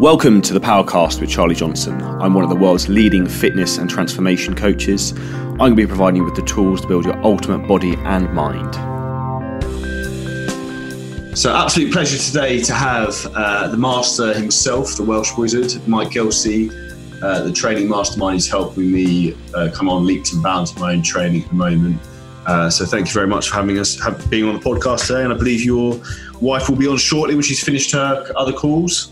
Welcome to the Powercast with Charlie Johnson. I'm one of the world's leading fitness and transformation coaches. I'm going to be providing you with the tools to build your ultimate body and mind. So, absolute pleasure today to have uh, the master himself, the Welsh wizard, Mike Gelsei, uh, the training mastermind. He's helping me uh, come on leaps and bounds in my own training at the moment. Uh, so, thank you very much for having us, have, being on the podcast today. And I believe your wife will be on shortly when she's finished her other calls.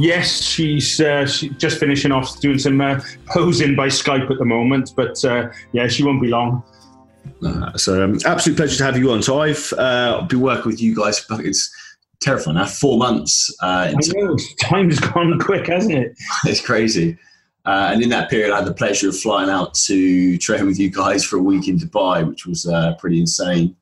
Yes, she's, uh, just finishing off doing some uh, posing by Skype at the moment, but uh, yeah, she won't be long. Uh, so, um, absolute pleasure to have you on. So, I've uh, been working with you guys. but It's terrifying. Now, four months. Uh, I know, time's gone quick, hasn't it? it's crazy. Uh, and in that period, I had the pleasure of flying out to train with you guys for a week in Dubai, which was uh, pretty insane.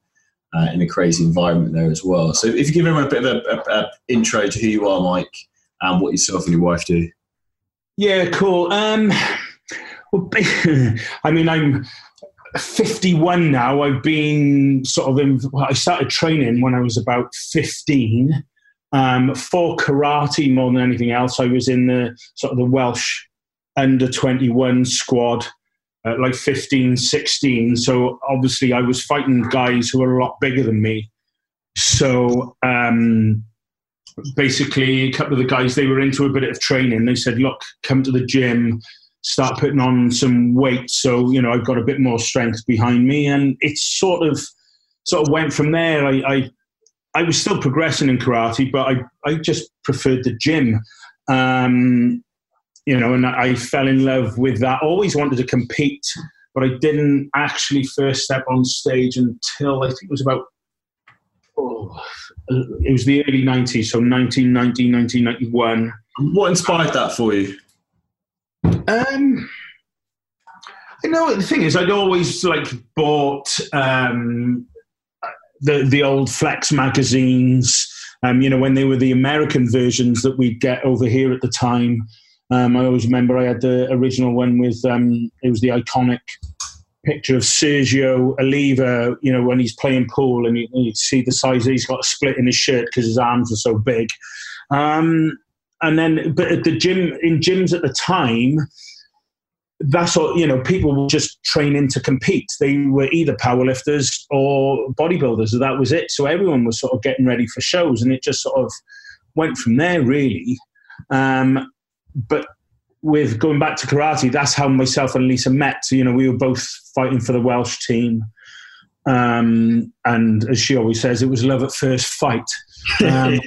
Uh, in a crazy environment there as well. So, if you give everyone a bit of an intro to who you are, Mike, and what yourself and your wife do. Yeah, cool. Um, well, I mean, I'm 51 now. I've been sort of in, well, I started training when I was about 15 um, for karate more than anything else. I was in the sort of the Welsh under 21 squad like 15, 16. So obviously I was fighting guys who were a lot bigger than me. So um, basically a couple of the guys they were into a bit of training. They said look come to the gym start putting on some weight so you know i've got a bit more strength behind me. And it sort of sort of went from there. I i, I was still progressing in karate but i i just preferred the gym. Um you know and i fell in love with that. Always wanted to compete but i didn't actually first step on stage until i think it was about oh, it was the early 90s, so 1990, 1991. What inspired that for you? Um, you know, the thing is, I'd always like bought um, the the old Flex magazines. Um, you know, when they were the American versions that we'd get over here at the time. Um, I always remember I had the original one with um, it was the iconic picture of Sergio Oliva, you know, when he's playing pool and you, you see the size he's got a split in his shirt because his arms are so big. Um, and then, but at the gym, in gyms at the time, that's what, you know, people were just training to compete. They were either powerlifters or bodybuilders. That was it. So everyone was sort of getting ready for shows and it just sort of went from there, really. Um, but with going back to karate, that's how myself and Lisa met. You know, we were both fighting for the Welsh team. Um, and as she always says, it was love at first fight. Um,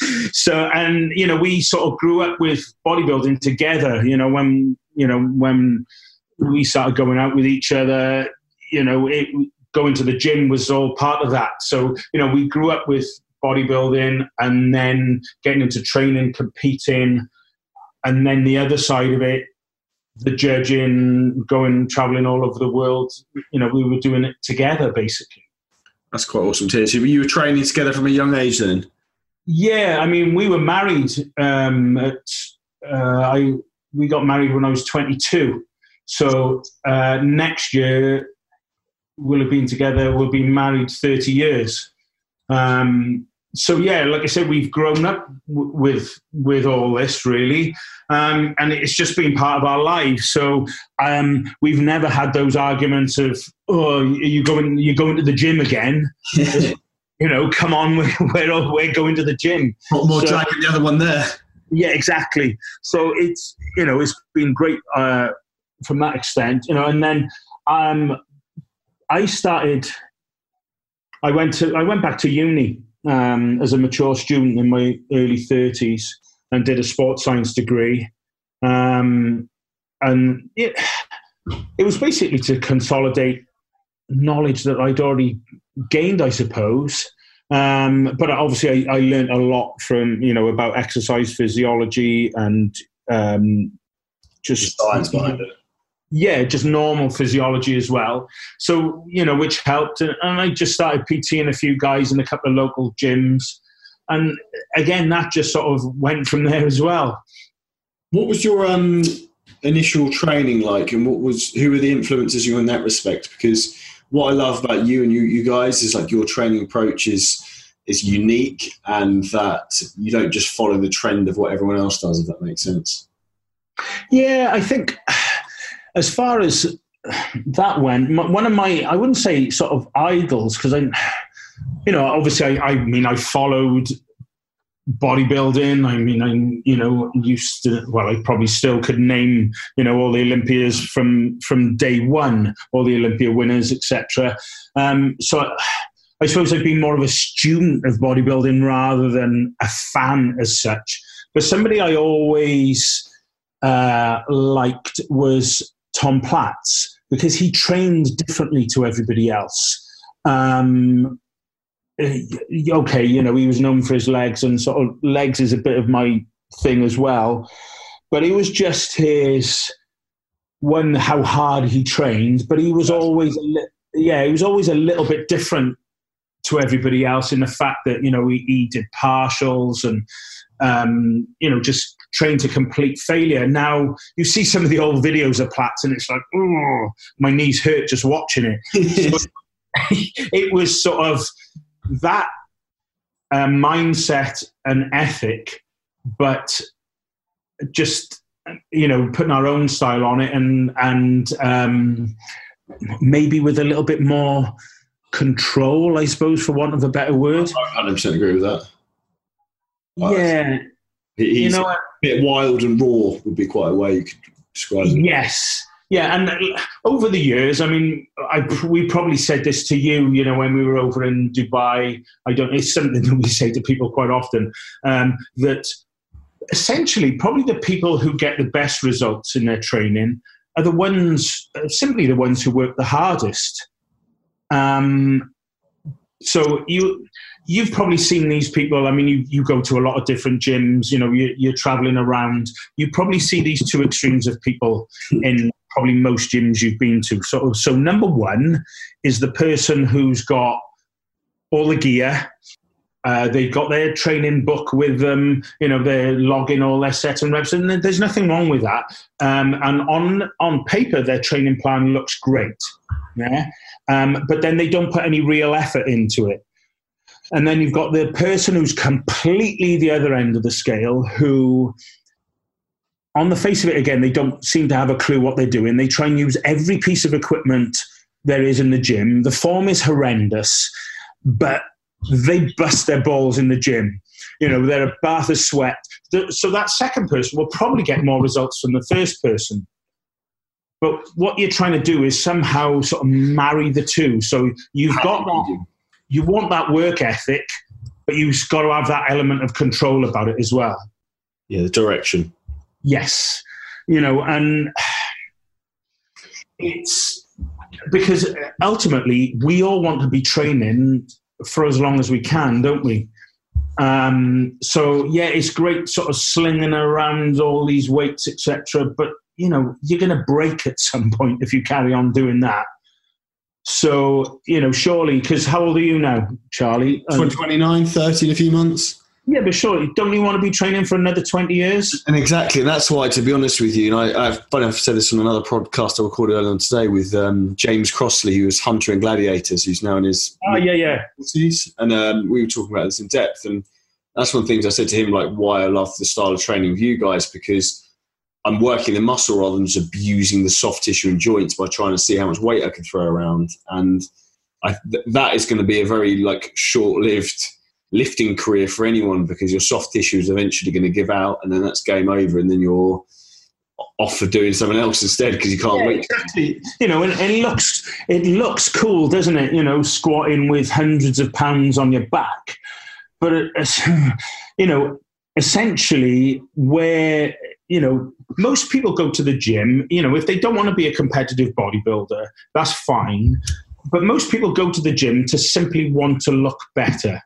so, and you know, we sort of grew up with bodybuilding together. You know, when you know when we started going out with each other, you know, it, going to the gym was all part of that. So, you know, we grew up with bodybuilding and then getting into training, competing and then the other side of it, the judging, going traveling all over the world. You know, we were doing it together basically. That's quite awesome too. So you were training together from a young age then. Yeah, I mean, we were married. Um, at uh, I we got married when I was 22. So uh, next year we'll have been together. We'll be married 30 years. Um, so yeah, like I said, we've grown up w- with with all this really, um, and it's just been part of our lives. So um, we've never had those arguments of oh, you going you going to the gym again. you know, come on, we're we're, we're going to the gym. What more so, dragging the other one there? Yeah, exactly. So it's you know it's been great uh, from that extent. You know, and then um, I started. I went to I went back to uni um, as a mature student in my early 30s and did a sports science degree. Um, and it, it was basically to consolidate knowledge that I'd already gained, I suppose. Um, but obviously, I, I, learned a lot from you know about exercise physiology and um, just science behind it yeah, just normal physiology as well. So, you know, which helped. And, I just started PTing a few guys in a couple of local gyms. And again, that just sort of went from there as well. What was your um, initial training like, and what was who were the influences you in that respect? Because what I love about you and you, you guys is like your training approach is is unique and that you don't just follow the trend of what everyone else does, if that makes sense. Yeah, I think as far as that went, one of my, I wouldn't say sort of idols, because I, you know, obviously, I, I mean, I followed bodybuilding. I mean, I you know used to. Well, I probably still could name you know all the Olympias from from day one, all the Olympia winners, etc. Um, so. I suppose I've been more of a student of bodybuilding rather than a fan as such. But somebody I always uh, liked was Tom Platz because he trained differently to everybody else. Um, eh, okay, you know, he was known for his legs, and sort of legs is a bit of my thing as well. But it was just his one how hard he trained, but he was always li- yeah, he was always a little bit different to everybody else in the fact that you know he, he did partials and um, you know just trained to complete failure. Now you see some of the old videos of Platz, and it's like, oh, my knees hurt just watching it. so it was sort of that uh, mindset and ethic, but just you know putting our own style on it, and and um, maybe with a little bit more control, I suppose, for want of a better word. I 100% agree with that. Yeah. He's you know, a bit wild and raw would be quite a way you could describe him. Yes. Yeah, and over the years, I mean, I, we probably said this to you, you know, when we were over in Dubai. I don't. It's something that we say to people quite often um, that essentially, probably the people who get the best results in their training are the ones, simply the ones who work the hardest. Um, so you you've probably seen these people. I mean, you, you go to a lot of different gyms. You know, you, you're traveling around. You probably see these two extremes of people in probably most gyms you've been to. So, so number one is the person who's got all the gear. Uh, they've got their training book with them. You know, they're logging all their sets and reps, and there's nothing wrong with that. Um, and on on paper, their training plan looks great. Yeah, um, but then they don't put any real effort into it. And then you've got the person who's completely the other end of the scale who on the face of it again they don't seem to have a clue what they're doing they try and use every piece of equipment there is in the gym the form is horrendous but they bust their balls in the gym you know they're a bath of sweat so that second person will probably get more results than the first person but what you're trying to do is somehow sort of marry the two so you've got that you want that work ethic, but you've got to have that element of control about it as well. Yeah, the direction. Yes. You know, and it's because ultimately we all want to be training for as long as we can, don't we? Um, so yeah, it's great sort of slinging around all these weights, etc. But you know, you're going to break at some point if you carry on doing that. So, you know, surely, because how old are you now, Charlie? Um, 29, 30 in a few months. Yeah, but surely, don't you want to be training for another 20 years? And exactly, and that's why, to be honest with you, and I, I've, I've said this on another podcast I recorded earlier on today with um, James Crossley, who was Hunter and Gladiators, who's now in his. Oh, yeah, yeah. And um, we were talking about this in depth. And that's one of the things I said to him, like, why I love the style of training with you guys, because I'm working the muscle rather than just abusing the soft tissue and joints by trying to see how much weight I can throw around. And I, th- that is going to be a very like short-lived lifting career for anyone because your soft tissue is eventually going to give out, and then that's game over, and then you're off for doing something else instead because you can't yeah, wait. Exactly. You know, and, it looks it looks cool, doesn't it? You know, squatting with hundreds of pounds on your back, but it, you know, essentially where you know, most people go to the gym, you know, if they don't want to be a competitive bodybuilder, that's fine. But most people go to the gym to simply want to look better,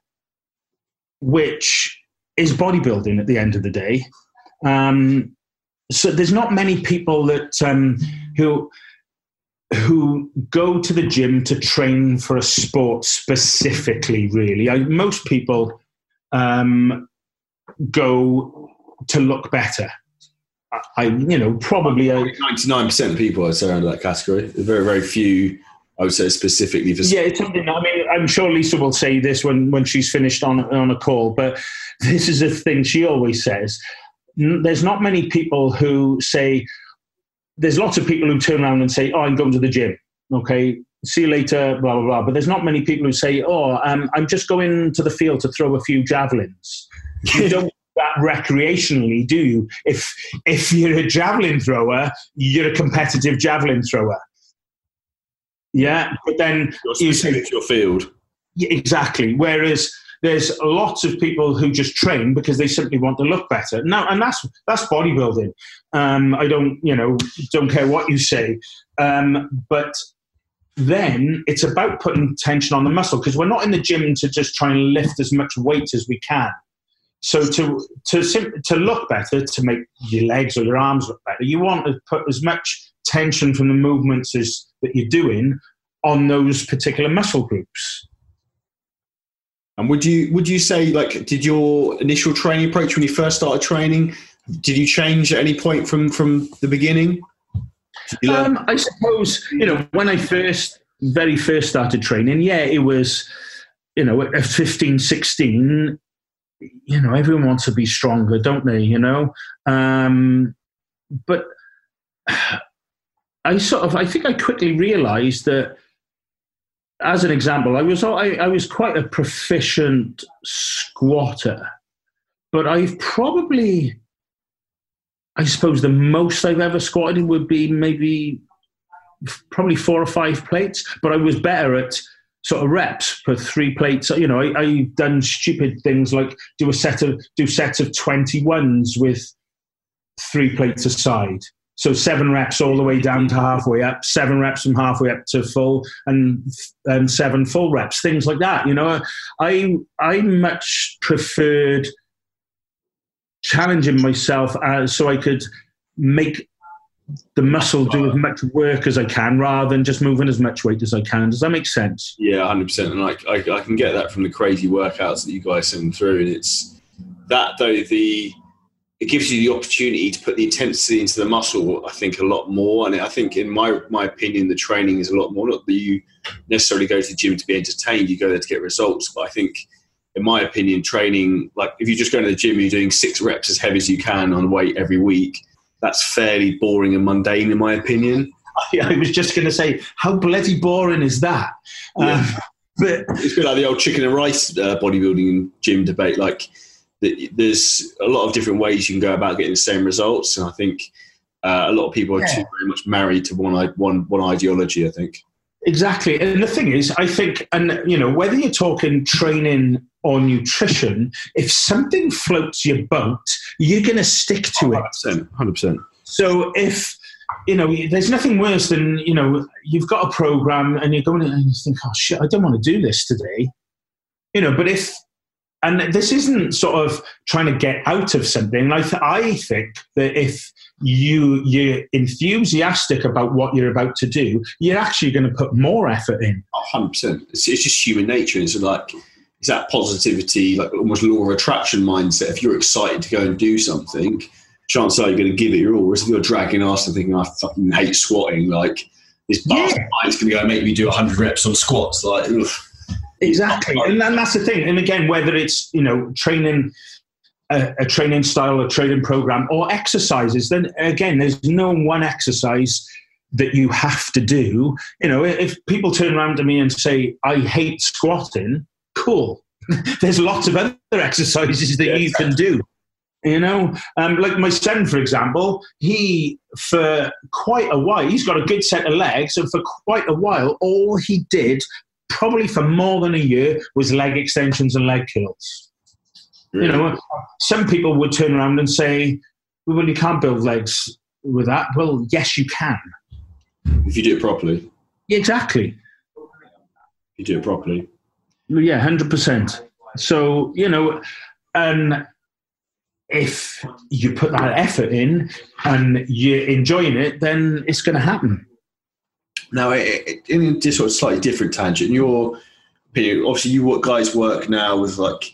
which is bodybuilding at the end of the day. Um, so there's not many people that um, who who go to the gym to train for a sport specifically. Really, I, most people um, go to look better. I, you know, probably ninety-nine percent of people I'd say under that category. Very, very few. I would say specifically for. Yeah, it's something. I mean, I'm sure Lisa will say this when, when she's finished on, on a call, but this is a thing she always says. There's not many people who say, there's lots of people who turn around and say, oh, I'm going to the gym. Okay, see you later, blah, blah, blah. But there's not many people who say, oh, um, I'm just going to the field to throw a few javelins. You don't that recreationally, do you? If if you're a javelin thrower, you're a competitive javelin thrower. Yeah, but then you say your field. Yeah, exactly. Whereas there's lots of people who just train because they simply want to look better. Now, and that's that's bodybuilding. Um, I don't, you know, don't care what you say, um, but then it's about putting tension on the muscle because we're not in the gym to just try and lift as much weight as we can. So to to to look better, to make your legs or your arms look better, you want to put as much tension from the movements as that you're doing on those particular muscle groups. And would you would you say like did your initial training approach when you first started training? Did you change at any point from from the beginning? Um, I suppose you know when I first very first started training, yeah, it was you know at 15, 16, you know, everyone wants to be stronger, don't they? You know, um, but I sort of, I think I quickly realised that, as an example, I was I, I was quite a proficient squatter, but I've probably, I suppose, the most I've ever squatted would be maybe probably four or five plates, but I was better at sort of reps per three plates. You know, I, I've done stupid things like do a set of do sets of twenty ones with three plates aside. So seven reps all the way down to halfway up, seven reps from halfway up to full, and and seven full reps, things like that. You know, I I much preferred challenging myself as so I could make the muscle do as much work as I can rather than just moving as much weight as I can. Does that make sense? Yeah, hundred percent. And I, I, I, can get that from the crazy workouts that you guys send through, and it's that though the it gives you the opportunity to put the intensity into the muscle. I think a lot more, and I think in my my opinion, the training is a lot more. Not that you necessarily go to the gym to be entertained; you go there to get results. But I think. In my opinion, training like if you're just go to the gym, you're doing six reps as heavy as you can on weight every week that's fairly boring and mundane, in my opinion. I was just going to say, how bloody boring is that? Yeah. Um, but it's a bit like the old chicken and rice uh, bodybuilding gym debate. Like, there's a lot of different ways you can go about getting the same results, and I think uh, a lot of people are yeah. too very much married to one one one ideology. I think exactly, and the thing is, I think, and you know, whether you're talking training or nutrition, if something floats your boat, you're going to stick to 100%, it. 100%. So if, you know, there's nothing worse than, you know, you've got a program and you're going and you think, oh shit, I don't want to do this today. You know, but if, and this isn't sort of trying to get out of something. I, th- I think that if you you're enthusiastic about what you're about to do, you're actually going to put more effort in. 100%. It's, it's just human nature. It's like it's that positivity, like almost law of attraction mindset. If you're excited to go and do something, chances are you're going to give it your all. Whereas if you're dragging ass and thinking, I fucking hate squatting, like this bastard yeah. mind's going to go make me do 100 reps on squats. Like, ugh. Exactly. And, and that's the thing. And again, whether it's, you know, training, a, a, training style, a training program, or exercises, then again, there's no one exercise that you have to do. You know, if people turn around to me and say, I hate squatting, cool. There's lots of other exercises that yeah, you can do. You know, um, like my son, for example, he, for quite a while, he's got a good set of legs, and for quite a while, all he did, probably for more than a year, was leg extensions and leg curls. You know, some people would turn around and say, well, you can't build legs with that. Well, yes, you can. If you do it properly. Exactly. If you do it properly. Yeah, hundred percent. So you know, and if you put that effort in and you're enjoying it, then it's going to happen. Now, in a sort of slightly different tangent, your opinion, obviously, you guys work now with like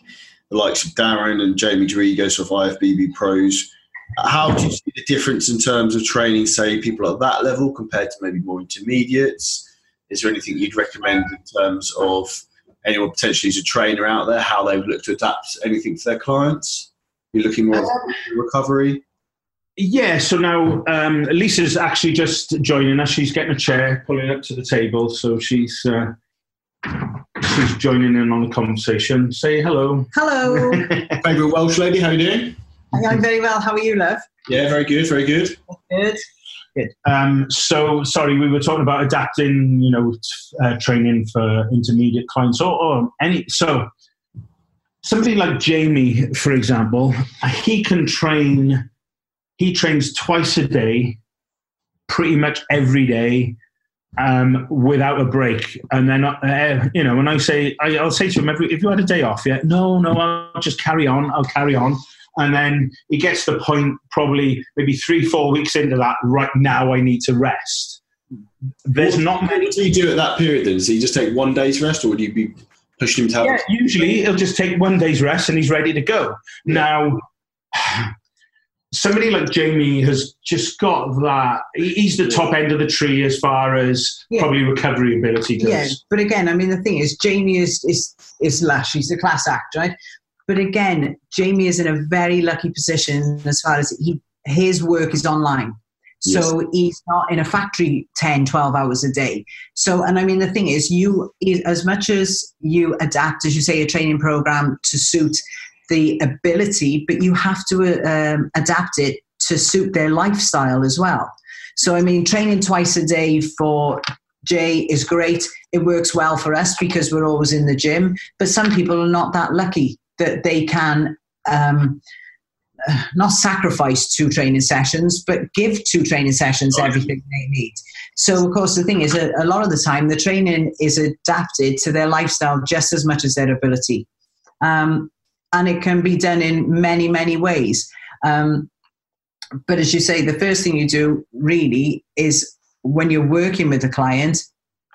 the likes of Darren and Jamie Drigos of IFBB pros. How do you see the difference in terms of training, say, people at that level compared to maybe more intermediates? Is there anything you'd recommend in terms of anyone potentially who's a trainer out there, how they would look to adapt anything to their clients? You're looking more at recovery? Yeah, so now um, Lisa's actually just joining us. She's getting a chair, pulling up to the table, so she's uh, she's joining in on the conversation. Say hello. Hello. Favourite Welsh lady, how are you doing? I'm very well. How are you, love? Yeah, very good, very good. Good. Good. Um, so, sorry, we were talking about adapting, you know, t- uh, training for intermediate clients or, or any. So, somebody like Jamie, for example, he can train. He trains twice a day, pretty much every day, um, without a break. And then, uh, you know, when I say, I, I'll say to him, "If you had a day off, yeah, no, no, I'll just carry on. I'll carry on." And then he gets the point probably maybe three, four weeks into that, right now I need to rest. There's what, not many. What do you do at that period then? So you just take one day's rest or would you be pushing him to have Yeah, usually he'll just take one day's rest and he's ready to go. Now, somebody like Jamie has just got that. He's the top end of the tree as far as Yeah. probably recovery ability goes. Yeah, but again, I mean, the thing is, Jamie is is is lush. He's a class act, right? But again, Jamie is in a very lucky position as far as he his work is online. So he's not in a factory 10, 12 hours a day. So, and I mean, the thing is, you, as much as you adapt, as you say, a training program to suit the ability, but you have to um, adapt it to suit their lifestyle as well. So, I mean, training twice a day for Jay is great. It works well for us because we're always in the gym. But some people are not that lucky that they can um, uh, not sacrifice two training sessions, but give two training sessions everything they need. So, of course, the thing is, a, a lot of the time, the training is adapted to their lifestyle just as much as their ability. Um, and it can be done in many, many ways. Um, but as you say, the first thing you do really is when you're working with a client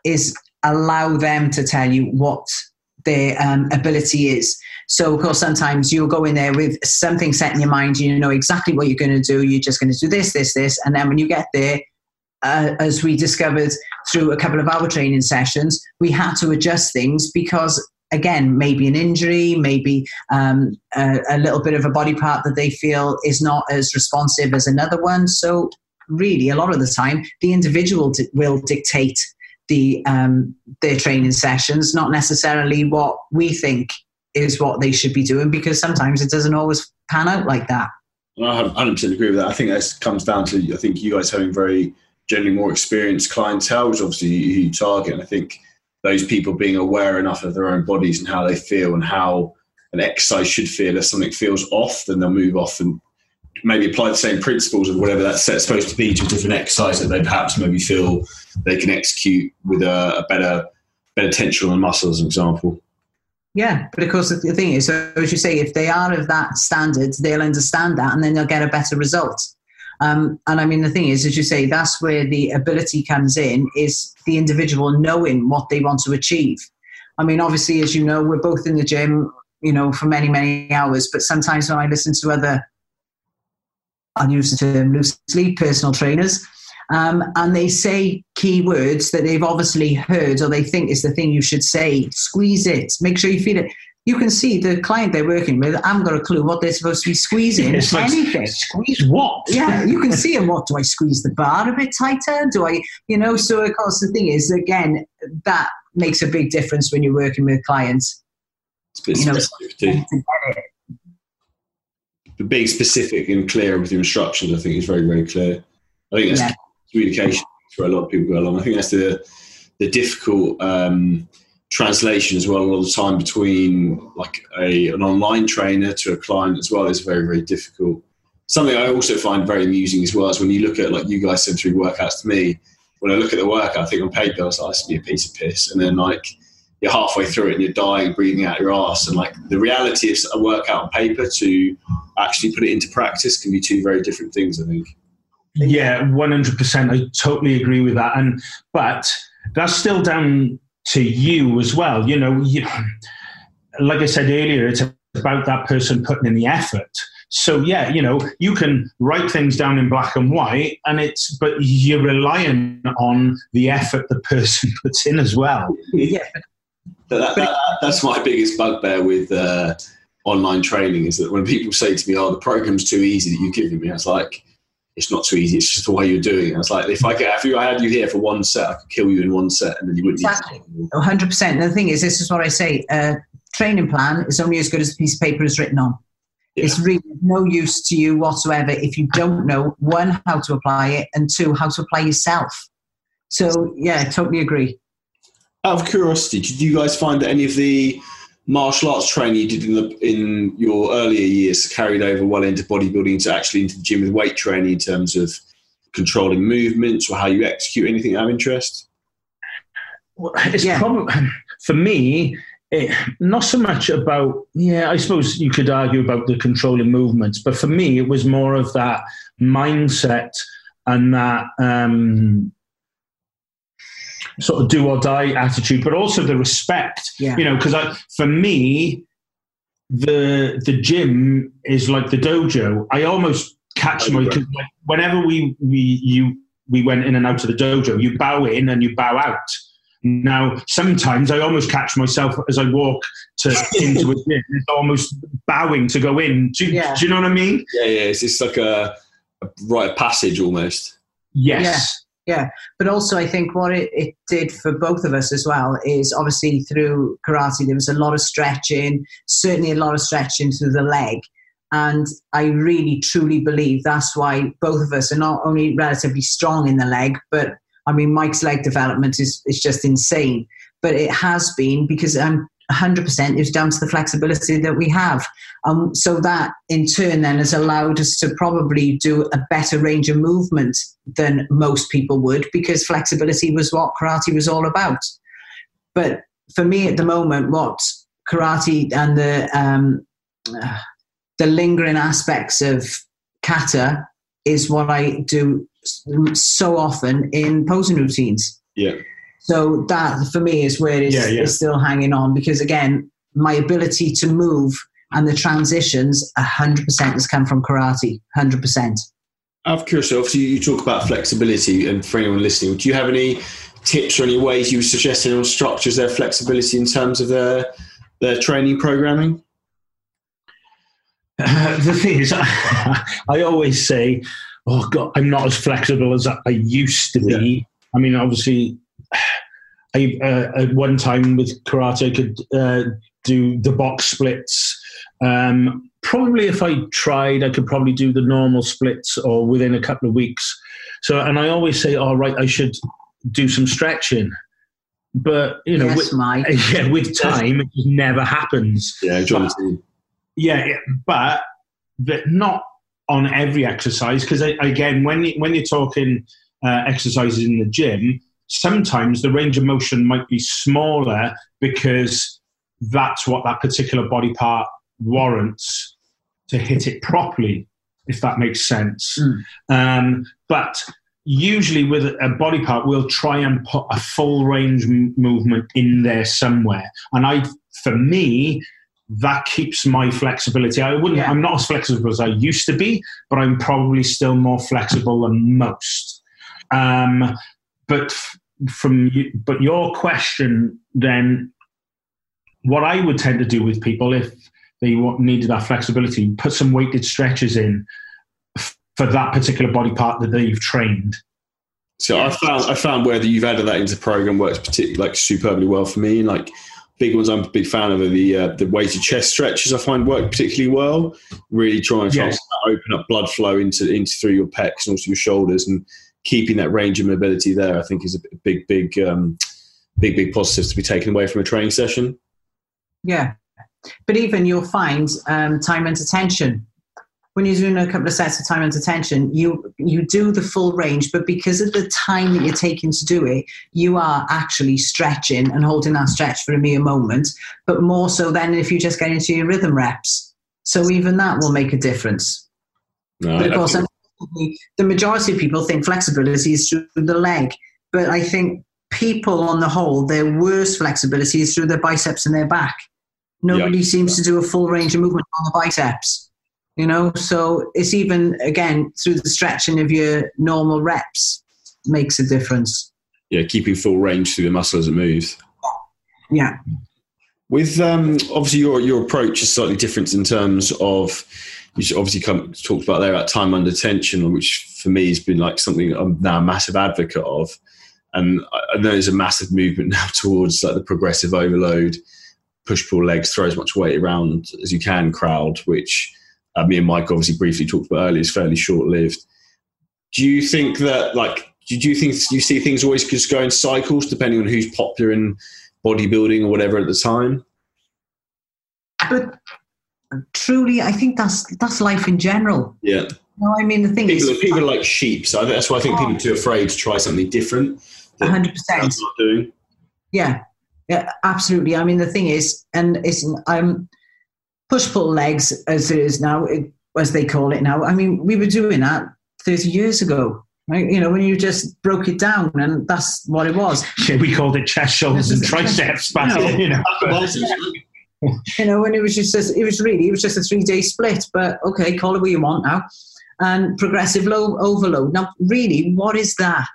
is allow them to tell you what their um, ability is. So, of course, sometimes you'll go in there with something set in your mind. You know exactly what you're going to do. You're just going to do this, this, this. And then when you get there, uh, as we discovered through a couple of our training sessions, we had to adjust things because, again, maybe an injury, maybe um, a, a little bit of a body part that they feel is not as responsive as another one. So, really, a lot of the time, the individual di- will dictate the um, their training sessions, not necessarily what we think is what they should be doing, because sometimes it doesn't always pan out like that. I 100% agree with that. I think that comes down to I think you guys having very generally more experienced clientele, which obviously you target. And I think those people being aware enough of their own bodies and how they feel and how an exercise should feel. If something feels off, then they'll move off and maybe apply the same principles of whatever that set's supposed to be to a different exercise that they perhaps maybe feel they can execute with a, a better better tension on muscle, as an example. Yeah, but of course the thing is, so as you say, if they are of that standard, they'll understand that, and then they'll get a better result. Um, and I mean, the thing is, as you say, that's where the ability comes in: is the individual knowing what they want to achieve. I mean, obviously, as you know, we're both in the gym, you know, for many many hours. But sometimes when I listen to other, I'll use the term loosely, personal trainers, um, and they say key words that they've obviously heard or they think is the thing you should say. Squeeze it. Make sure you feel it. You can see the client they're working with. I haven't got a clue what they're supposed to be squeezing. It's like, anything. squeeze what? Yeah, you can see them. What do I squeeze the bar a bit tighter? Do I, you know? So of course the thing is, again, that makes a big difference when you're working with clients. It's a bit You know, too. But being specific and clear with your instructions, I think, is very, very clear. I think that's Yeah. communication for a lot of people go along. I think that's the the difficult um, translation as well. All the time between like a an online trainer to a client as well is very, very difficult. Something I also find very amusing as well is when you look at like you guys send through workouts to me. When I look at the workout, I think on paper, I was like, "This be a piece of piss," and then like you're halfway through it and you're dying, breathing out your ass, and like the reality of a workout on paper to actually put it into practice can be two very different things. I think. Yeah, one hundred percent. I totally agree with that. And but that's still down to you as well. You know, you, like I said earlier, it's about that person putting in the effort. So yeah, you know, you can write things down in black and white, and it's but you're relying on the effort the person puts in as well. Yeah, that, that, that's my biggest bugbear with uh, online training is that when people say to me, "Oh, the program's too easy that you're giving me," I was like, "It's not too easy. It's just the way you're doing it." I was like, "If I get, if I had you here for one set, I could kill you in one set, and then you wouldn't." Exactly, one hundred percent. And the thing is, this is what I say: uh, training plan is only as good as the piece of paper is written on. Yeah. It's really no use to you whatsoever if you don't know one how to apply it and two how to apply yourself. So yeah, totally agree. Out of curiosity, did you guys find that any of the martial arts training you did in, the, in your earlier years carried over well into bodybuilding to actually into the gym with weight training in terms of controlling movements or how you execute anything of interest? Well, it's yeah. probably for me. It, not so much about yeah i suppose you could argue about the controlling movements but for me it was more of that mindset and that um, sort of do or die attitude, but also the respect. Yeah. You know, because for me, the the gym is like the dojo. I almost catch my whenever we we you we went in and out of the dojo. You bow in and you bow out. Now, sometimes I almost catch myself as I walk to into a gym. It's almost bowing to go in. Do, yeah. do you know what I mean? Yeah, yeah. It's just like a, a rite of passage almost. Yes. Yeah, but also I think what it, it did for both of us as well is obviously through karate there was a lot of stretching, certainly a lot of stretching through the leg. And I really truly believe that's why both of us are not only relatively strong in the leg, but I mean, Mike's leg development is, is just insane. But it has been because I'm 100% is down to the flexibility that we have. Um, so that in turn then has allowed us to probably do a better range of movement than most people would because flexibility was what karate was all about. But for me at the moment, what karate and the um, the lingering aspects of kata is what I do so often in posing routines. Yeah. So that for me is where it's, yeah, yeah. it's still hanging on because again, my ability to move and the transitions 100% has come from karate, 100%. Out of curiosity, obviously you talk about flexibility and for anyone listening, do you have any tips or any ways you would suggest anyone structures their flexibility in terms of their, their training programming? Uh, the thing is, I, I always say, oh God, I'm not as flexible as I used to be. Yeah. I mean, obviously, I, uh, at one time with karate, I could uh, do the box splits. Um, probably if I tried, I could probably do the normal splits or within a couple of weeks. So, and I always say, all oh, right, I should do some stretching. But you know, yes, with, Mike. yeah, with time, it just never happens. Yeah, but, yeah, but that not on every exercise because again, when you, when you're talking uh, exercises in the gym, sometimes the range of motion might be smaller because that's what that particular body part warrants to hit it properly, if that makes sense. Mm. Um, but usually with a body part, we'll try and put a full range m- movement in there somewhere. And I, for me, that keeps my flexibility. I wouldn't. Yeah. I'm not as flexible as I used to be, but I'm probably still more flexible than most. Um, but from but your question then, what I would tend to do with people if they needed that flexibility, put some weighted stretches in for that particular body part that they've trained. So I found I found where you've added that into the program works particularly like superbly well for me. Like big ones, I'm a big fan of are the uh, the weighted chest stretches. I find work particularly well. Really trying to open up blood flow into into through your pecs and also your shoulders and keeping that range of mobility there, I think, is a big, big, um, big, big positive to be taken away from a training session. Yeah, but even you'll find um, time under tension. When you're doing a couple of sets of time under tension, you you do the full range, but because of the time that you're taking to do it, you are actually stretching and holding that stretch for a mere moment. But more so than if you just get into your rhythm reps. So even that will make a difference. No, but of course, the majority of people think flexibility is through the leg, but I think people on the whole, their worst flexibility is through their biceps and their back. Nobody seems to do a full range of movement on the biceps, you know. So it's even again through the stretching of your normal reps makes a difference. Yeah, keeping full range through the muscle as it moves. Yeah. With um, obviously your your approach is slightly different in terms of you obviously come, talked about there about time under tension, which for me has been like something I'm now a massive advocate of. And I know there's a massive movement now towards like the progressive overload, push pull legs, throw as much weight around as you can crowd, which uh, me and Mike obviously briefly talked about earlier is fairly short lived. Do you think that like do you think you see things always just go in cycles depending on who's popular in bodybuilding or whatever at the time? But truly, I think that's that's life in general. Yeah. No, I mean the thing people, is, people are like sheep, so that's why I think people are too afraid to try something different. hundred percent. Doing. Yeah, yeah, absolutely. I mean the thing is, and it's um, push pull legs as it is now, as they call it now. I mean, we were doing that thirty years ago. Right? You know, when you just broke it down, and that's what it was. Yeah, we called it chest, shoulders, and triceps back then. You know, you know, when it was just, it was really, it was just a three day split. But okay, call it what you want now. And progressive low overload. Now, really, what is that?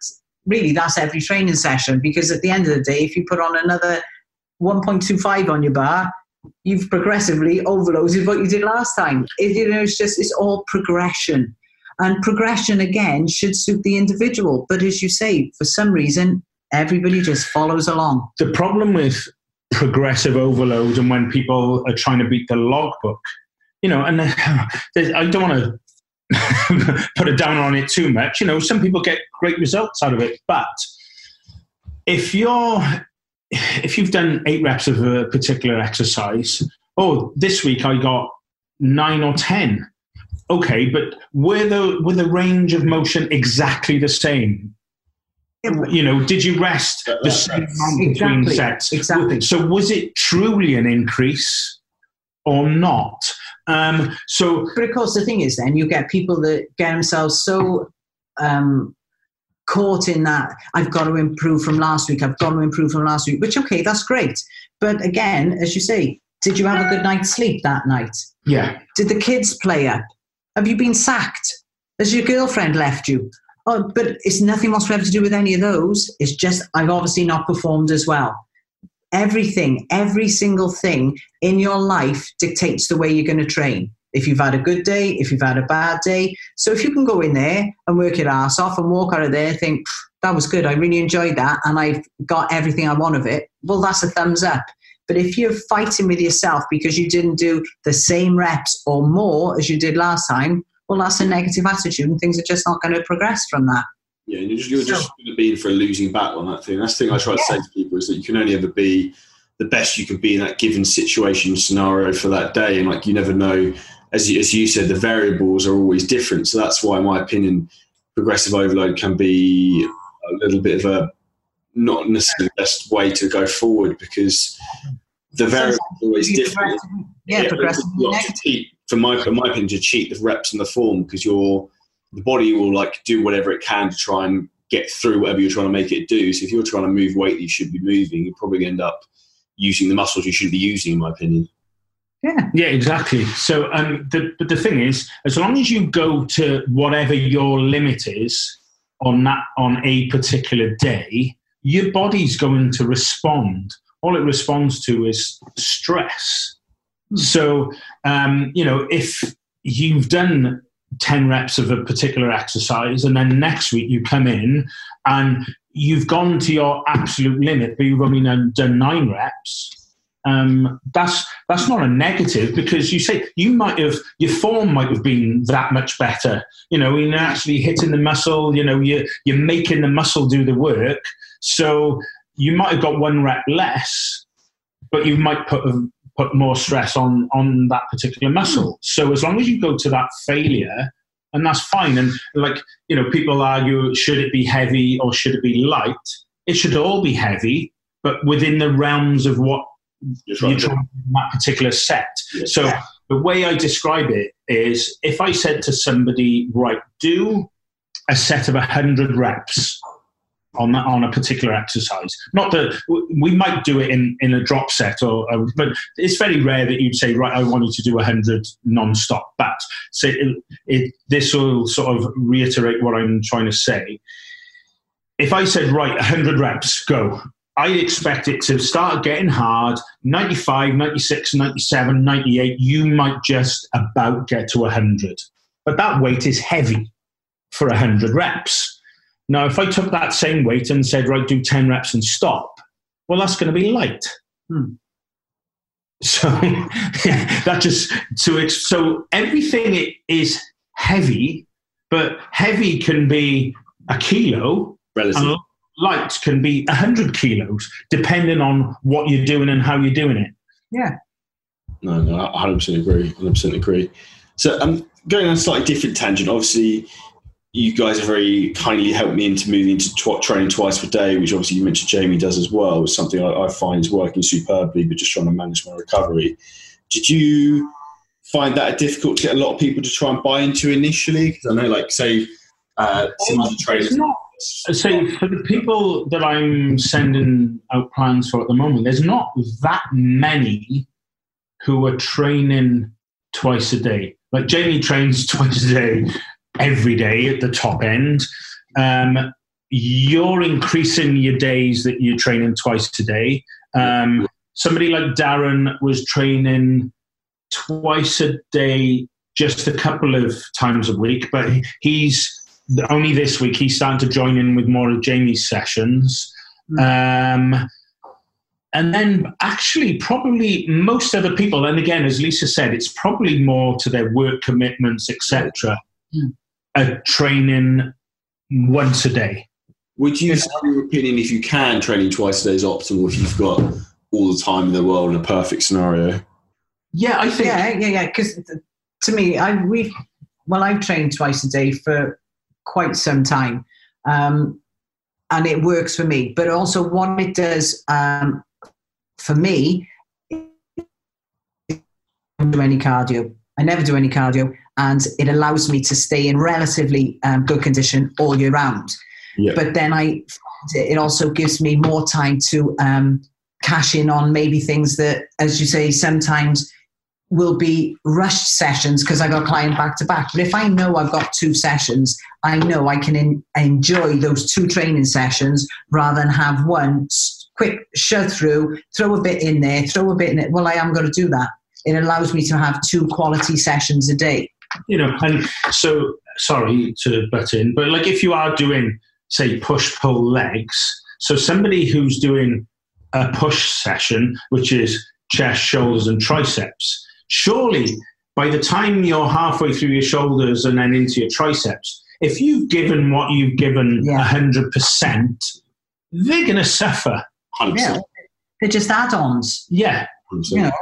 Really, that's every training session because at the end of the day, if you put on another 1.25 on your bar, you've progressively overloaded what you did last time. It, you know, it's just it's all progression, and progression again should suit the individual. But as you say, for some reason, everybody just follows along. The problem with progressive overload and when people are trying to beat the logbook, you know, and I don't want to put a down on it too much. You know, some people get great results out of it, but if you're if you've done eight reps of a particular exercise, oh, this week I got nine or ten. Okay, but were the were the range of motion exactly the same? You know, did you rest the same amount between exactly, sets? Exactly. So was it truly an increase or not? Um, so, but of course, the thing is, then you get people that get themselves so um, caught in that I've got to improve from last week. I've got to improve from last week. Which okay, that's great. But again, as you say, did you have a good night's sleep that night? Yeah. Did the kids play up? Have you been sacked? Has your girlfriend left you? Oh, but it's nothing whatsoever to do with any of those. It's just I've obviously not performed as well. Everything, every single thing in your life dictates the way you're going to train. If you've had a good day, if you've had a bad day. So if you can go in there and work your ass off and walk out of there think, that was good, I really enjoyed that, and I've got everything I want of it, well, that's a thumbs up. But if you're fighting with yourself because you didn't do the same reps or more as you did last time, well, that's a negative attitude, and things are just not going to progress from that. Yeah, you're just, you're just going to be in for a losing battle on that thing. That's the thing I try to say to people is that you can only ever be the best you can be in that given situation scenario for that day, and like you never know. As you, as you said, the variables are always different. So that's why, in my opinion, progressive overload can be a little bit of a not necessarily the best way to go forward because the variables are always different. Yeah, progressive for my, for my opinion, to cheat the reps and the form because your the body will like do whatever it can to try and get through whatever you're trying to make it do. So if you're trying to move weight that you should be moving, you're probably going to end up using the muscles you should be using, in my opinion. Yeah, yeah, exactly. So, um, the but the thing is, as long as you go to whatever your limit is on that on a particular day, your body's going to respond. All it responds to is stress. So, um, you know, if you've done 10 reps of a particular exercise and then next week you come in and you've gone to your absolute limit, but you've only done, nine reps. Um, that's that's not a negative because you say you might have your form might have been that much better. You know, you're actually hitting the muscle. You know, you're you're making the muscle do the work. So you might have got one rep less, but you might put put more stress on on that particular hmm. muscle. So as long as you go to that failure, and that's fine. And like you know, people argue, should it be heavy or should it be light? It should all be heavy, but within the realms of what you're trying in that particular set. So the way I describe it is, if I said to somebody, right, do a set of hundred reps on that, on a particular exercise. Not that we might do it in, in a drop set, or uh, but it's very rare that you'd say, right, I want you to do hundred non-stop. But so it, it, this will sort of reiterate what I'm trying to say. If I said, right, hundred reps, go, I'd expect it to start getting hard 95, 96, 97, 98. You might just about get to 100. But that weight is heavy for 100 reps. Now, if I took that same weight and said, right, do 10 reps and stop, well, that's going to be light. Hmm. So that just so it's so everything is heavy, but heavy can be a kilo, Relative. light can be hundred kilos, depending on what you're doing and how you're doing it. Yeah. No, no, I 100% agree. 100% agree. So I'm um, going on a slightly different tangent. Obviously, you guys have very kindly helped me into moving to training twice per day, which obviously you mentioned Jamie does as well. It's something I, I, find is working superbly, but just trying to manage my recovery. Did you find that difficult to get a lot of people to try and buy into initially? Because I know, like, say, uh, some other trainers. So for the people that I'm sending out plans for at the moment, there's not that many who are training twice a day. Like Jamie trains twice a day every day at the top end. Um, you're increasing your days that you're training twice a day. Um, somebody like Darren was training twice a day, just a couple of times a week, but he's only this week he's starting to join in with more of Jamie's sessions. Um, and then actually probably most other people and again as Leica said it's probably more to their work commitments etc a training once a day. Would you say, in your opinion, if you can, training twice a day is optimal if you've got all the time in the world in a perfect scenario? Yeah, I think. Yeah, yeah, yeah. Because to me, I we well, I've trained twice a day for quite some time, um, and it works for me. But also, what it does um, for me, do any cardio. I never do any cardio and it allows me to stay in relatively um, good condition all year round. Yeah. But then I it also gives me more time to um, cash in on maybe things that, as you say, sometimes will be rushed sessions because I got a client back to back. But if I know I've got two sessions, I know I can in, enjoy those two training sessions rather than have one quick shut through, throw a bit in there, throw a bit in it. Well, I am going to do that. It allows me to have two quality sessions a day you know, and so sorry to butt in, but like if you are doing, say, push pull legs, so somebody who's doing a push session, which is chest, shoulders, and triceps, surely by the time you're halfway through your shoulders and then into your triceps, if you've given what you've given yeah. 100%, they're going to suffer. Yeah, they're just add-ons. Yeah. You know,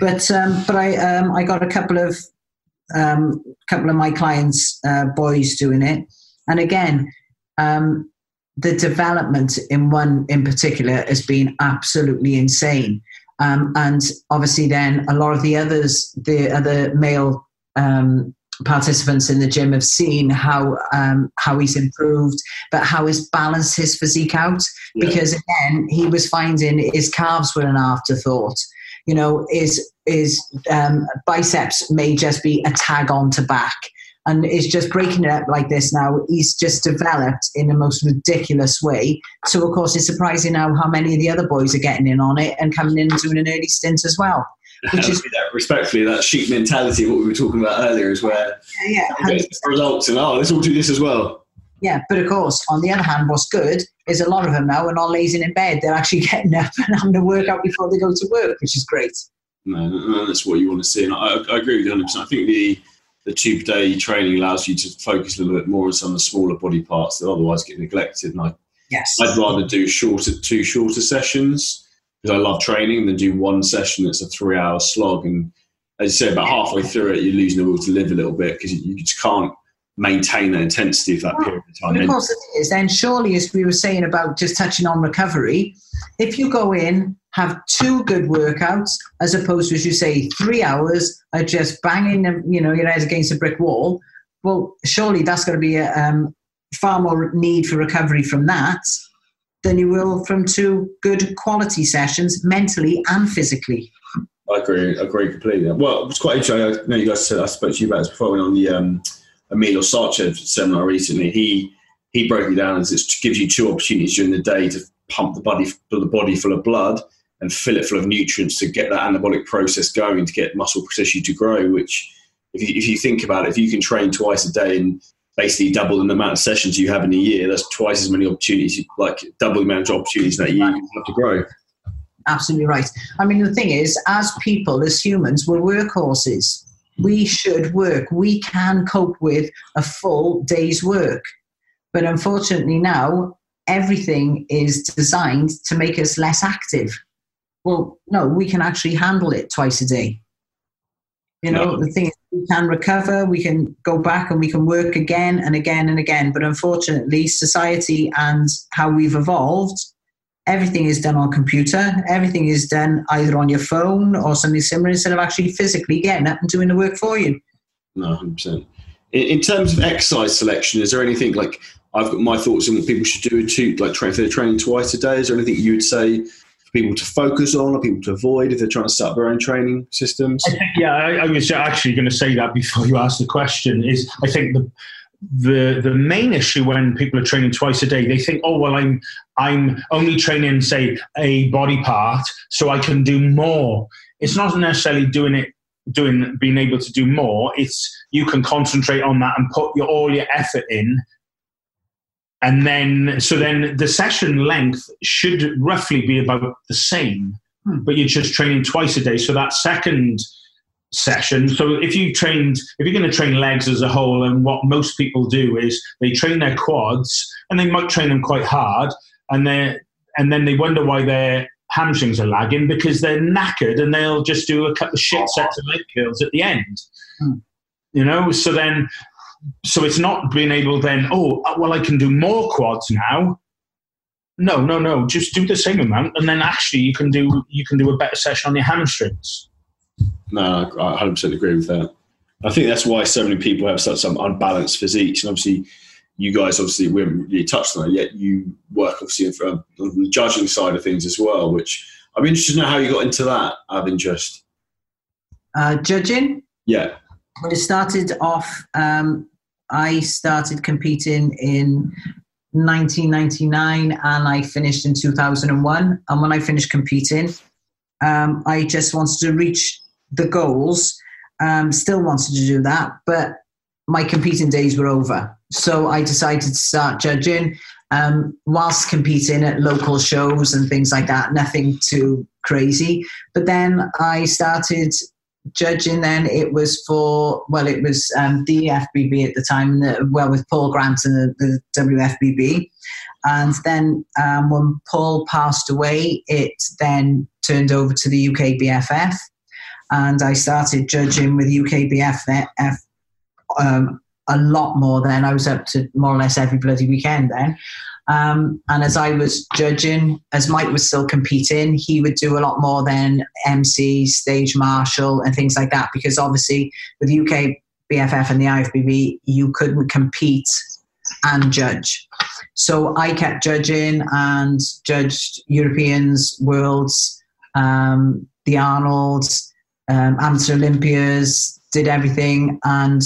but um, but I um, I got a couple of um, a couple of my clients, uh, boys, doing it. And again, um, the development in one in particular has been absolutely insane. Um, and obviously, then a lot of the others, the other male um, participants in the gym, have seen how um, how he's improved, but how he's balanced his physique out. Yeah. Because again, he was finding his calves were an afterthought you know, is is um, biceps may just be a tag on to back. And is just breaking it up like this now. He's just developed in the most ridiculous way. So, of course, it's surprising now how many of the other boys are getting in on it and coming in and doing an early stint as well. Which is that respectfully, that sheep mentality, what we were talking about earlier, is where yeah, yeah results and oh, let's all do this as well. Yeah, but of course, on the other hand, what's good is a lot of them now are not lazing in bed. They're actually getting up and having a workout before they go to work, which is great. No, that's what you want to see. And I, I agree with you 100%. I think the, the two day training allows you to focus a little bit more on some of the smaller body parts that otherwise get neglected. And I, yes. I'd rather do shorter, two shorter sessions because I love training than do one session that's a three hour slog. And as you say, about halfway through it, you're losing the will to live a little bit because you, just can't maintain that intensity for that period of time. of course it is. And surely, as we were saying about just touching on recovery, if you go in, have two good workouts, as opposed to, as you say, three hours of just banging, you know, your head against a brick wall, well, surely that's going to be a, um, far more need for recovery from that than you will from two good quality sessions, mentally and physically. I agree. Agree completely. Well, it's quite interesting. I know you guys said I spoke to you about this before on the um, Milos Sarcev seminar recently, he he broke it down as it gives you two opportunities during the day to pump the body the body full of blood and fill it full of nutrients to get that anabolic process going to get muscle tissue to grow. Which, if you, if you think about it, if you can train twice a day and basically double the amount of sessions you have in a year, that's twice as many opportunities, like double the amount of opportunities that you have to grow. Absolutely right. I mean, the thing is, as people, as humans, we're workhorses. We should work. We can cope with a full day's work. But unfortunately, now everything is designed to make us less active. Well, no, we can actually handle it twice a day. You know, no. the thing is, we can recover, we can go back and we can work again and again and again. But unfortunately, society and how we've evolved, everything is done on computer. Everything is done either on your phone or something similar instead of actually physically getting up and doing the work for you. No, 100%. In, in terms of exercise selection, is there anything like I've got my thoughts on what people should do to like train for their training twice a day? Is there anything you would say people to focus on or people to avoid if they're trying to set up their own training systems? I think, yeah, I, I was actually going to say that before you asked the question. Is I think the the the main issue when people are training twice a day, they think, oh well, I'm I'm only training say a body part, so I can do more. It's not necessarily doing it doing being able to do more. It's you can concentrate on that and put your all your effort in. And then, so then the session length should roughly be about the same, hmm. but you're just training twice a day. So that second session. So if you trained, if you're going to train legs as a whole, and what most people do is they train their quads, and they might train them quite hard, and they and then they wonder why their hamstrings are lagging because they're knackered, and they'll just do a couple of shit sets of leg curls at the end. Hmm. You know, so then, so it's not being able then. Oh, well, I can do more quads now. No, no, no. Just do the same amount, and then actually you can do you can do a better session on your hamstrings. No, I 100% agree with that. I think that's why so many people have such some unbalanced physiques. And obviously, you guys obviously we haven't really touched on it yet. You work obviously on the judging side of things as well, which I'm interested to know how you got into that. Out of interest. Uh, judging. Yeah. When it started off, um, I started competing in 1999 and I finished in 2001. And when I finished competing, um, I just wanted to reach the goals. Um, still wanted to do that, but my competing days were over. So I decided to start judging um, whilst competing at local shows and things like that. Nothing too crazy. But then I started judging. Then it was for well, it was um, the FBB at the time. well, with Paul Grant and the, the WFBB. And then um, when Paul passed away, it then turned over to the UK BFF and I started judging with UKBFF um, a lot more then. I was up to more or less every bloody weekend then. Um, and as I was judging, as Mike was still competing, he would do a lot more than MC, stage marshal, and things like that. Because obviously, with UK BFF and the IFBB, you couldn't compete and judge. So I kept judging and judged Europeans, Worlds, um, the Arnolds, um, amateur Olympias, did everything. And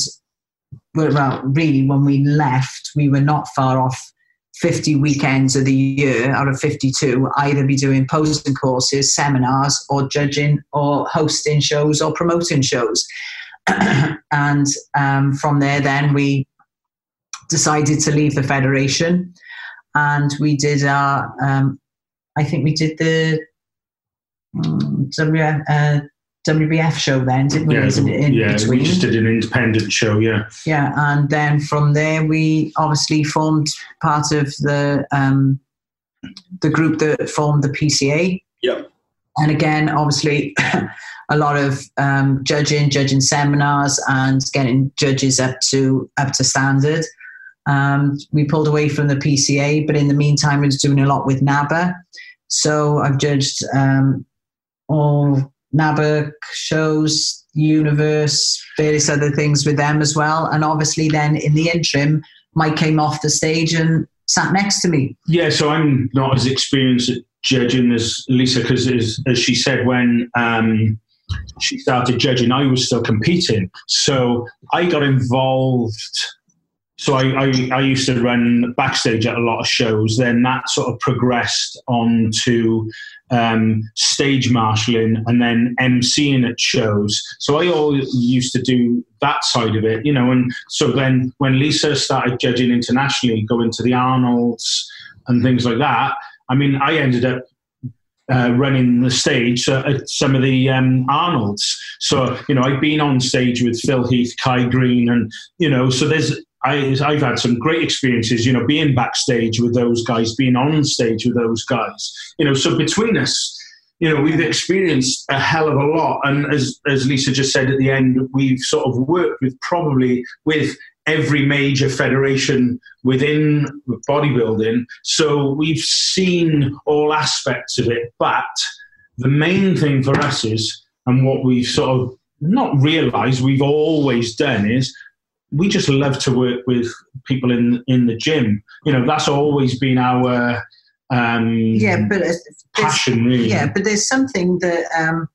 well, really, when we left, we were not far off 50 weekends of the year out of 52, either be doing posting courses, seminars, or judging, or hosting shows, or promoting shows. and um, from there, then we decided to leave the federation, and we did our. Um, I think we did the um, WBF show then, didn't we? Yeah, in, in yeah we just did an independent show, yeah. Yeah, and then from there we obviously formed part of the um, the group that formed the PCA. Yeah. And again, obviously, a lot of um, judging, judging seminars, and getting judges up to up to standard. Um, we pulled away from the PCA, but in the meantime, I was doing a lot with NABBA. So I've judged um, all NABBA shows, Universe, various other things with them as well. And obviously, then in the interim, Mike came off the stage and sat next to me. Yeah, so I'm not as experienced at judging as Leica, because as, as, she said, when um, she started judging, I was still competing. So I got involved so I, I, I, used to run backstage at a lot of shows. Then that sort of progressed on to um, stage marshalling and then emceeing at shows. So I always used to do that side of it, you know. And so then when Leica started judging internationally, going to the Arnolds and things like that, I mean, I ended up uh, running the stage at some of the um, Arnolds. So, you know, I've been on stage with Phil Heath, Kai Greene, and, you know, so there's, I, I've had some great experiences, you know, being backstage with those guys, being on stage with those guys, you know, so between us, you know, we've experienced a hell of a lot. And as, as Leica just said at the end, we've sort of worked with probably with every major federation within bodybuilding. So we've seen all aspects of it. But the main thing for us is, and what we've sort of not realized we've always done is we just love to work with people in in the gym. You know, that's always been our um, yeah, but passion. Really. Yeah, but there's something that um,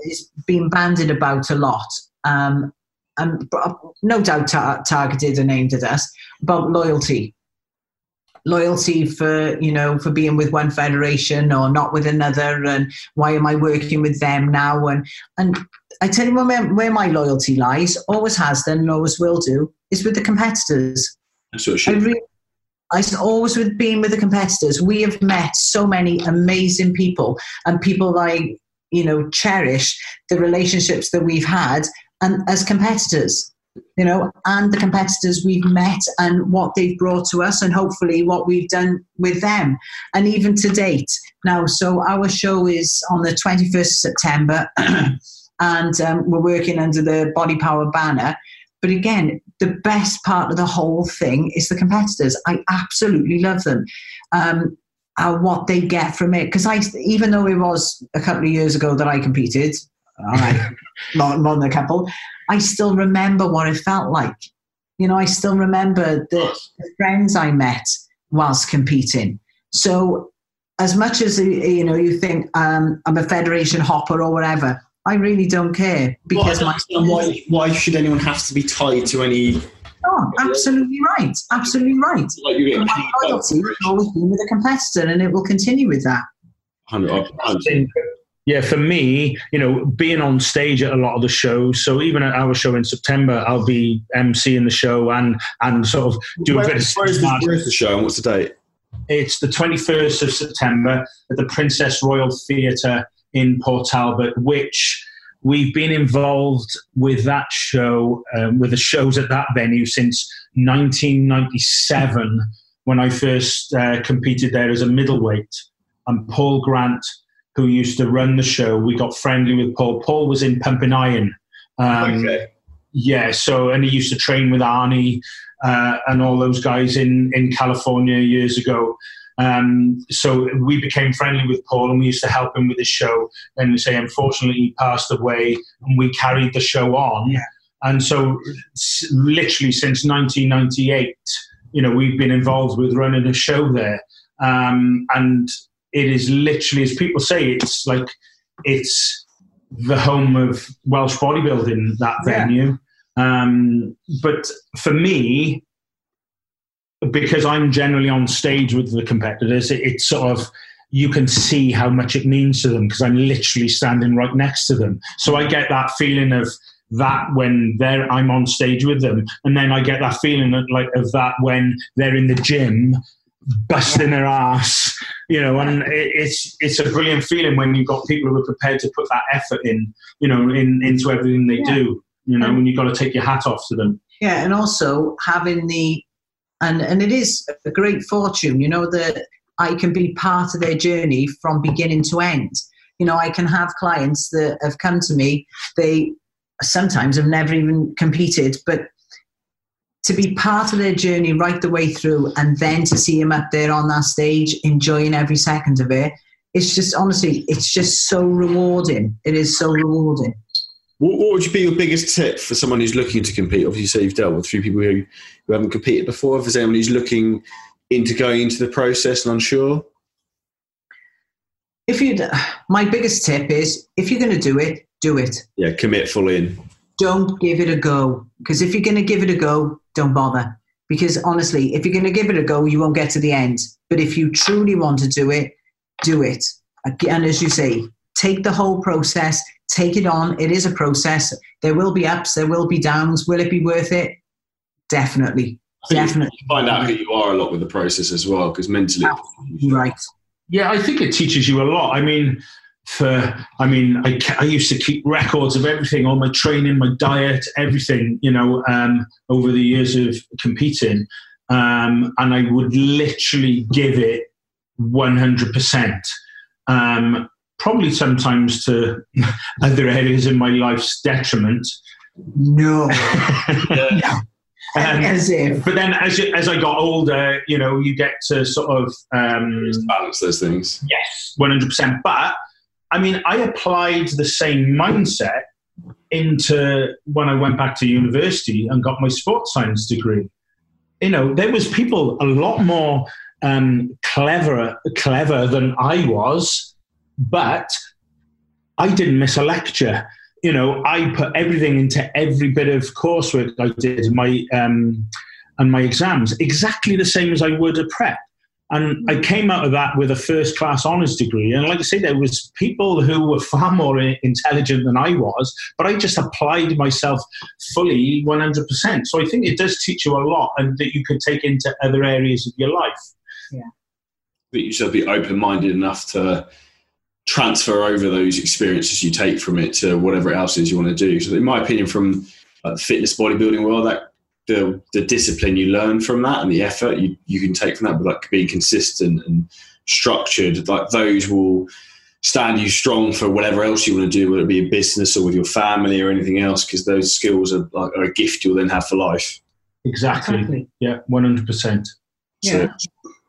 is being banded about a lot, um, and no doubt tar- targeted and aimed at us about loyalty loyalty for you know for being with one federation or not with another and why am i working with them now? And and i tell you where, where my loyalty lies always has done and always will do is with the competitors. I, really, I always with being with the competitors. We have met so many amazing people and people I you know cherish the relationships that we've had and as competitors you know and the competitors we've met and what they've brought to us and hopefully what we've done with them. And even to date now so our show is on the 21st of september and um, we're working under the body power banner. But again the best part of the whole thing is the competitors. I absolutely love them um, uh, what they get from it. Because i even though it was a couple of years ago that i competed all right, more, more than a couple. I still remember what it felt like. You know, I still remember the, the friends I met whilst competing. So, as much as you know, you think um, I'm a federation hopper or whatever, I really don't care because well, my why why should anyone have to be tied to any? Oh, absolutely right, absolutely right. Like you my loyalty has always been with a competitor, and it will continue with that. Hundred. Yeah, for me, you know, being on stage at a lot of the shows. So even at our show in September, I'll be emceeing the show and and sort of do where, a bit of. Where's the, where's the show and what's the date? It's the 21st of September at the Princess Royal Theatre in Port Talbot, which we've been involved with that show, um, with the shows at that venue since 1997 when I first uh, competed there as a middleweight. And Paul Grant who used to run the show. We got friendly with Paul. Paul was in Pumping Iron. Um, okay. Yeah, so and he used to train with Arnie uh, and all those guys in in California years ago. Um, so we became friendly with Paul and we used to help him with his show. And we say, unfortunately, he passed away and we carried the show on. Yeah. And so, literally since 1998, you know, we've been involved with running a show there. Um, and it is literally, as people say, it's like it's the home of Welsh bodybuilding, that venue. Yeah. Um, but for me, because I'm generally on stage with the competitors, it, it's sort of you can see how much it means to them because I'm literally standing right next to them. So I get that feeling of that when they're I'm on stage with them, and then I get that feeling of, like of that when they're in the gym busting their ass, you know, and it's it's a brilliant feeling when you've got people who are prepared to put that effort in, you know, in into everything they yeah. do. You know, when you've got to take your hat off to them. Yeah, and also having the and and it is a great fortune, you know, that I can be part of their journey from beginning to end. You know, I can have clients that have come to me, they sometimes have never even competed, but to be part of their journey right the way through and then to see him up there on that stage enjoying every second of it. It's just honestly it's just so rewarding. It is so rewarding. What, what would you be your biggest tip for someone who's looking to compete? Obviously you say you've dealt with three people who, who haven't competed before. If there's anyone who's looking into going into the process and unsure? If you my biggest tip is if you're going to do it do it. Yeah commit full in. Don't give it a go. Because if you're going to give it a go don't bother Because honestly, if you're going to give it a go, you won't get to the end. But if you truly want to do it, do it. And as you say, take the whole process, take it on. It is a process. There will be ups, there will be downs. Will it be worth it? Definitely. Definitely. You find out who you are a lot with the process as well, because mentally. Ah, right. Yeah, I think it teaches you a lot. I mean, for I mean, I, I used to keep records of everything, all my training, my diet, everything, you know, um, over the years of competing, um, and I would literally give it one hundred percent. Um, probably sometimes to other areas in my life's detriment. No. yeah. Um, as if. But then, as you, as I got older, you know, you get to sort of um, balance those things. Yes, one hundred percent. But I mean, I applied the same mindset into when I went back to university and got my sports science degree. You know, there was people a lot more um, clever clever than I was, but I didn't miss a lecture you know, I put everything into every bit of coursework I did, my um, and my exams, exactly the same as I would a prep. And I came out of that with a first class honours degree. And like I say, there was people who were far more intelligent than I was, but I just applied myself fully 100%. So I think it does teach you a lot and that you can take into other areas of your life. Yeah. But you should be open minded enough to transfer over those experiences you take from it to whatever else is you want to do. So, in my opinion, from like, the fitness bodybuilding world, that the the discipline you learn from that and the effort you, you can take from that, but like being consistent and structured, like those will stand you strong for whatever else you want to do, whether it be a business or with your family or anything else, because those skills are like are a gift you'll then have for life. Exactly. exactly. Yeah, one hundred percent. So yeah.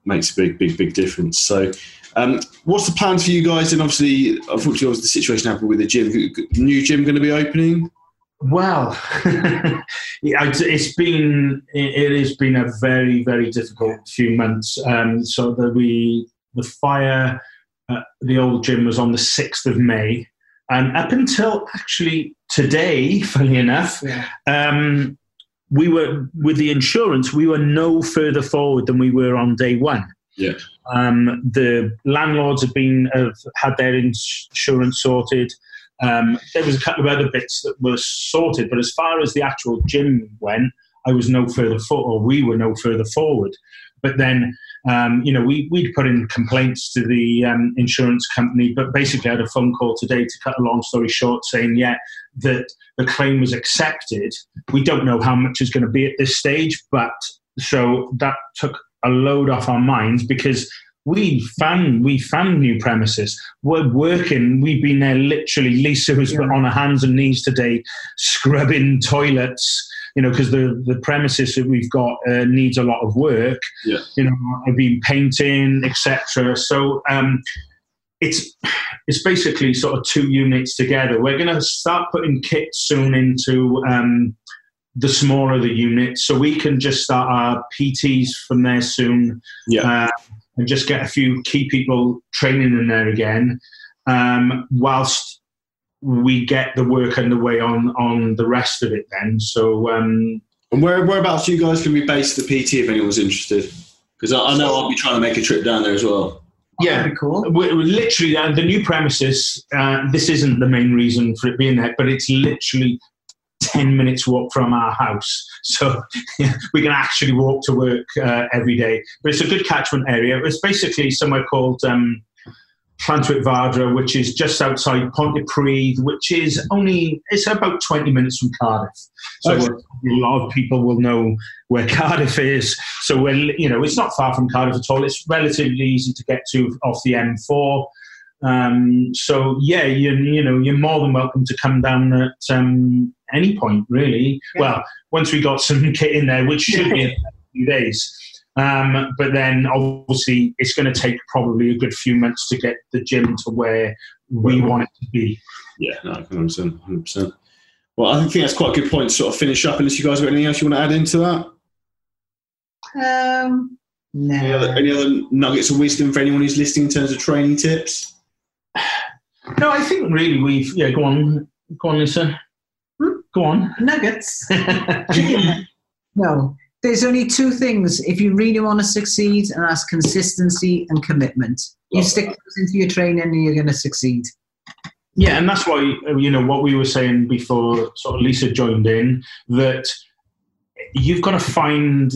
makes a big, big, big difference. So um, what's the plans for you guys? And obviously, unfortunately, obviously the situation happened with the gym. New gym going to be opening? Well, it's been it has been a very very difficult few months. Um, so that we the fire, uh, the old gym was on the sixth of May, and up until actually today, funny enough, yeah. um, we were with the insurance. We were no further forward than we were on day one. Yeah. Um, the landlords have been have had their insurance sorted. Um, there was a couple of other bits that were sorted, but as far as the actual gym went, I was no further forward, or we were no further forward. But then, um, you know, we we'd put in complaints to the um, insurance company, but basically I had a phone call today to cut a long story short, saying yeah that the claim was accepted. We don't know how much is going to be at this stage, but so that took a load off our minds because we found we found new premises. We're working. We've been there literally. Leica was yeah. on her hands and knees today, scrubbing toilets. You know, because the the premises that we've got uh, needs a lot of work. Yeah. You know, I've been painting, etc. So um, it's it's basically sort of two units together. We're going to start putting kits soon into um, the smaller the unit. So we can just start our PTs from there soon. Yeah. Uh, and just get a few key people training in there again, um, whilst we get the work underway on on the rest of it. Then, so um, and where whereabouts you guys can be based the PT if anyone's interested? Because I, I, know I'll be trying to make a trip down there as well. Yeah, cool. We're, we're literally uh, the new premises. Uh, this isn't the main reason for it being there, but it's literally 10 minutes walk from our house. So yeah, we can actually walk to work uh, every day. But it's a good catchment area. It's basically somewhere called um, Llantwit Fardre, which is just outside Pontypridd, which is only, it's about 20 minutes from Cardiff. So okay. a lot of people will know where Cardiff is. So, we're, you know, it's not far from Cardiff at all. It's relatively easy to get to off the M4. Um, so yeah, you, you know, you're more than welcome to come down at um, any point, really. Yeah. Well, once we got some kit in there, which should be a few days. Um, but then obviously it's going to take probably a good few months to get the gym to where we want it to be. Yeah, no, 100%. 100%. Well, I think that's quite a good point to sort of finish up. Unless you guys got anything else you want to add into that? Um, no. Any other, any other nuggets of wisdom for anyone who's listening in terms of training tips? No, I think really we've yeah. Go on, go on, Leica. Hmm? Go on. Nuggets. no, there's only two things if you really want to succeed, and that's consistency and commitment. You stick those into your training, and you're going to succeed. Yeah, and that's why you know what we were saying before. Sort of Leica joined in that you've got to find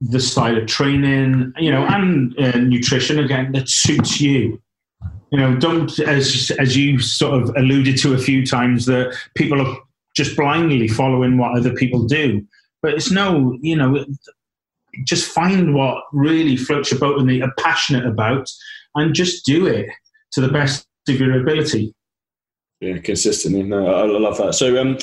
the style of training, you know, and uh, nutrition again that suits you. You know, don't as as you sort of alluded to a few times that people are just blindly following what other people do. But it's no, you know, just find what really floats your boat and that you're passionate about, and just do it to the best of your ability. Yeah, consistently. No, I, I love that. So, um,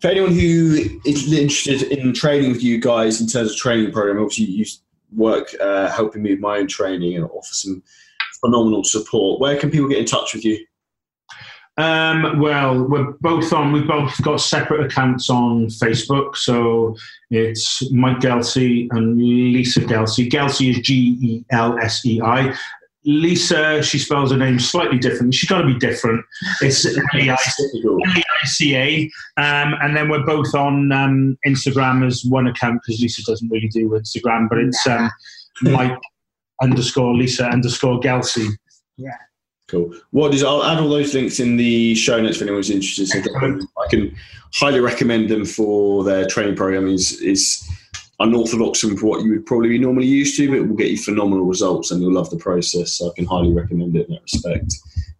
for anyone who is interested in training with you guys in terms of training program, obviously you work uh, helping me with my own training and offer some phenomenal support. Where can people get in touch with you? Um, well, we're both on. We've both got separate accounts on Facebook. So it's Mike Gelsei and Leica Gelsei. Gelsei is G E L S E I. Leica, she spells her name slightly different. She's got to be different. It's L-E-I-C-A. Um, and then we're both on um, Instagram as one account because Leica doesn't really do Instagram, but it's um, Mike underscore Leica underscore Gelsei. Yeah. Cool. What is? I'll add all those links in the show notes for anyone who's interested. So I can highly recommend them for their training program. is is unorthodox for what you would probably be normally used to, but it will get you phenomenal results and you'll love the process. So I can highly recommend it in that respect.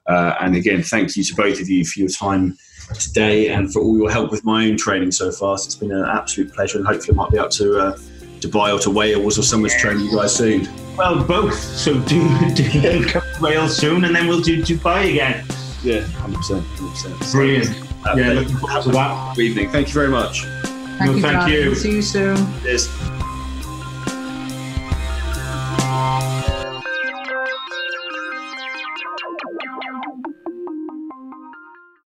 Uh, and again, thank you to both of you for your time today and for all your help with my own training so far. So it's been an absolute pleasure, and hopefully, I might be up to uh, Dubai or to Wales or somewhere to train you guys soon. Well, both. So do, do come to Wales soon, and then we'll do Dubai again. Yeah, hundred percent, hundred percent. Brilliant. Yeah, looking forward to that. Good evening. Thank you very much. Thank No, you, thank John. you. See you soon. Cheers.